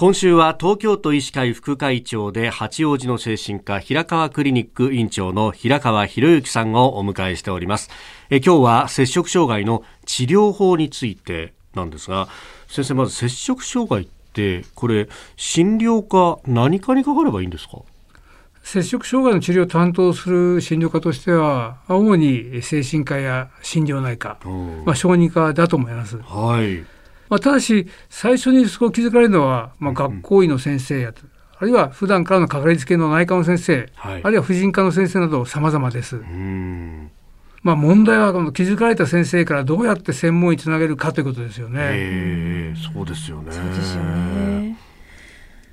今週は東京都医師会副会長で八王子の精神科平川クリニック院長の平川博之さんをお迎えしております。え今日は摂食障害の治療法についてなんですが先生まず摂食障害ってこれ診療科何科にかかればいいんですか？摂食障害の治療を担当する診療科としては主に精神科や心療内科、まあ、小児科だと思います。はいまあ、ただし最初にそこ気づかれるのは、まあ、学校医の先生や、うん、あるいは普段からのかかりつけの内科の先生、はい、あるいは婦人科の先生など様々です。まあ、問題はこの気づかれた先生からどうやって専門医につなげるかということですよね。そうですよね。そうですよね。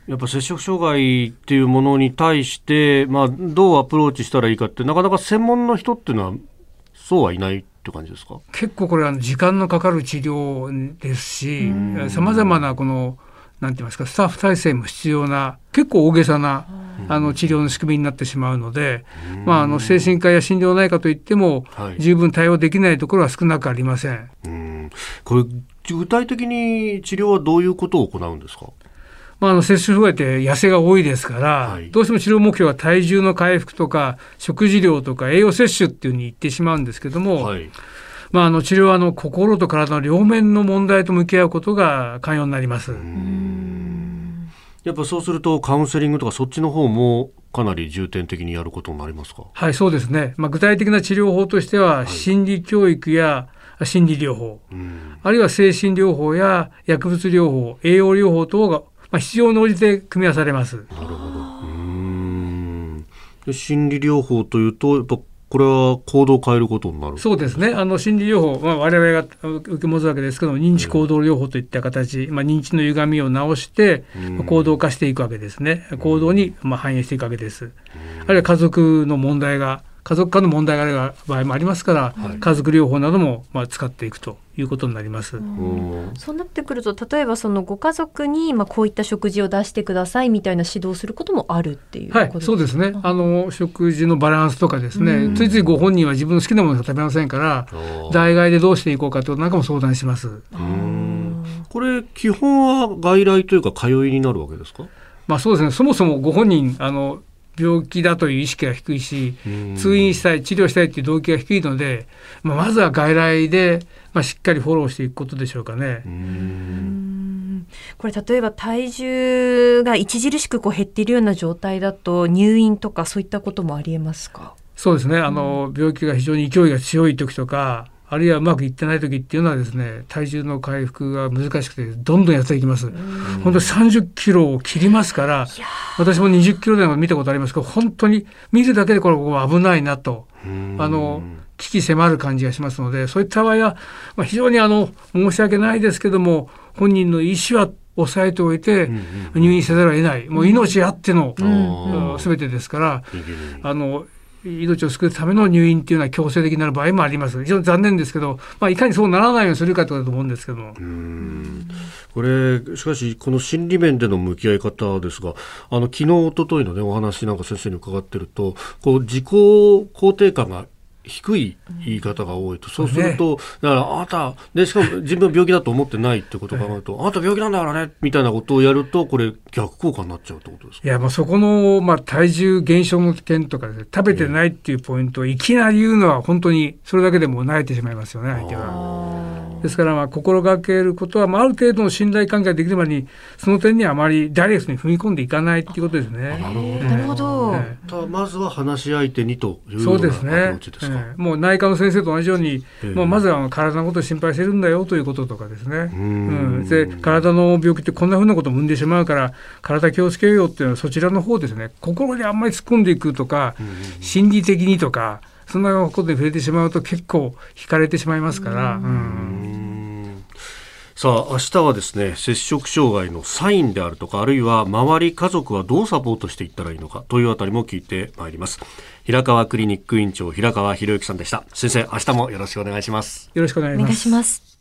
やっぱ摂食障害っていうものに対して、まあ、どうアプローチしたらいいかってなかなか専門の人っていうのはそうはいないって感じですか？結構これは時間のかかる治療ですしさまざまなこのなんて言いますかスタッフ体制も必要な結構大げさなあの治療の仕組みになってしまうので、まあ、あの精神科や心療内科といっても、はい、十分対応できないところは少なくありません。うん。これ具体的に治療はどういうことを行うんですか？まあ、あの摂取障害って痩せが多いですから、はい、どうしても治療目標は体重の回復とか食事量とか栄養摂取っていうふうに言ってしまうんですけども、はい、まあ、あの治療はあの心と体の両面の問題と向き合うことが肝要になります。やっぱそうするとカウンセリングとかそっちの方もかなり重点的にやることになりますか？はいそうですね、まあ、具体的な治療法としては、心理教育や心理療法、あるいは精神療法や薬物療法栄養療法等がまあ、必要に応じて組み合わされます。なるほど。うん。心理療法というとやっぱこれは行動を変えることになる？そうですね。あの心理療法、まあ、我々が受け持つわけですけど認知行動療法といった形、うん、まあ、認知の歪みを直して、まあ、行動化していくわけですね。行動にまあ反映していくわけです。あるいは家族の問題が家族間の問題がある場合もありますから、はい、家族療法などもまあ使っていくということになります。うそうなってくると例えばそのご家族にまあこういった食事を出してくださいみたいな指導することもあるっていうはい、そうですね。あの食事のバランスとかですね、ついついご本人は自分の好きなものしか食べませんから、代替でどうしていこうかということなんかも相談します。これ基本は外来というか通いになるわけですか？まあそうですね。そもそもご本人あの病気だという意識が低いし通院したい治療したいっていう動機が低いので、まあ、まずは外来で、まあ、しっかりフォローしていくことでしょうかね。これ例えば体重が著しくこう減っているような状態だと入院とかそういったこともありえますか？そうですね。あの、病気が非常に勢いが強い時とかあるいはうまくいってない時っていうのはですね体重の回復が難しくてどんどん痩せていきます。本当に30キロを切りますから私も20キロ台も見たことあります。けど本当に見るだけでこれ危ないなと。あの危機迫る感じがしますのでそういった場合は、まあ、非常にあの申し訳ないですけども本人の意思は抑えておいて入院せざるを得ない。もう命あっての、全てですからあの命を救うための入院っていうのは強制的になる場合もあります。非常に残念ですけど、まあ、いかにそうならないようにするかということだと思うんですけども。これ、しかし、この心理面での向き合い方ですが、あの、昨日、一昨日のね、お話なんか先生に伺ってると、こう、自己肯定感が低い言い方が多いと、そうすると、だからあなたでしかも自分は病気だと思ってないってことを考えると、あなた病気なんだからねみたいなことをやるとこれ逆効果になっちゃうってことですか？いやもうそこの、まあ、体重減少の点とかで、ね、食べてないっていうポイントをいきなり言うのは本当にそれだけでも慣れてしまいますよね相手は。ですからまあ心がけることは、まあ、ある程度の信頼関係ができるまでにその点にはあまりダイレクトに踏み込んでいかないっていうことですね。なるほど、えー、まずは話し相手にというようですか、えー、もう内科の先生と同じように、えー、もうまずは体のことを心配してるんだよということとかですね。うん、で体の病気ってこんなふうなことを生んでしまうから体気をつけようっていうのはそちらの方ですね。心にあんまり突っ込んでいくとか、心理的にとかそんなことで触れてしまうと結構惹かれてしまいますから。うんさあ明日はですね摂食障害のサインであるとかあるいは周り家族はどうサポートしていったらいいのかというあたりも聞いてまいります。平川クリニック院長平川博之さんでした。先生明日もよろしくお願いします。よろしくお願いします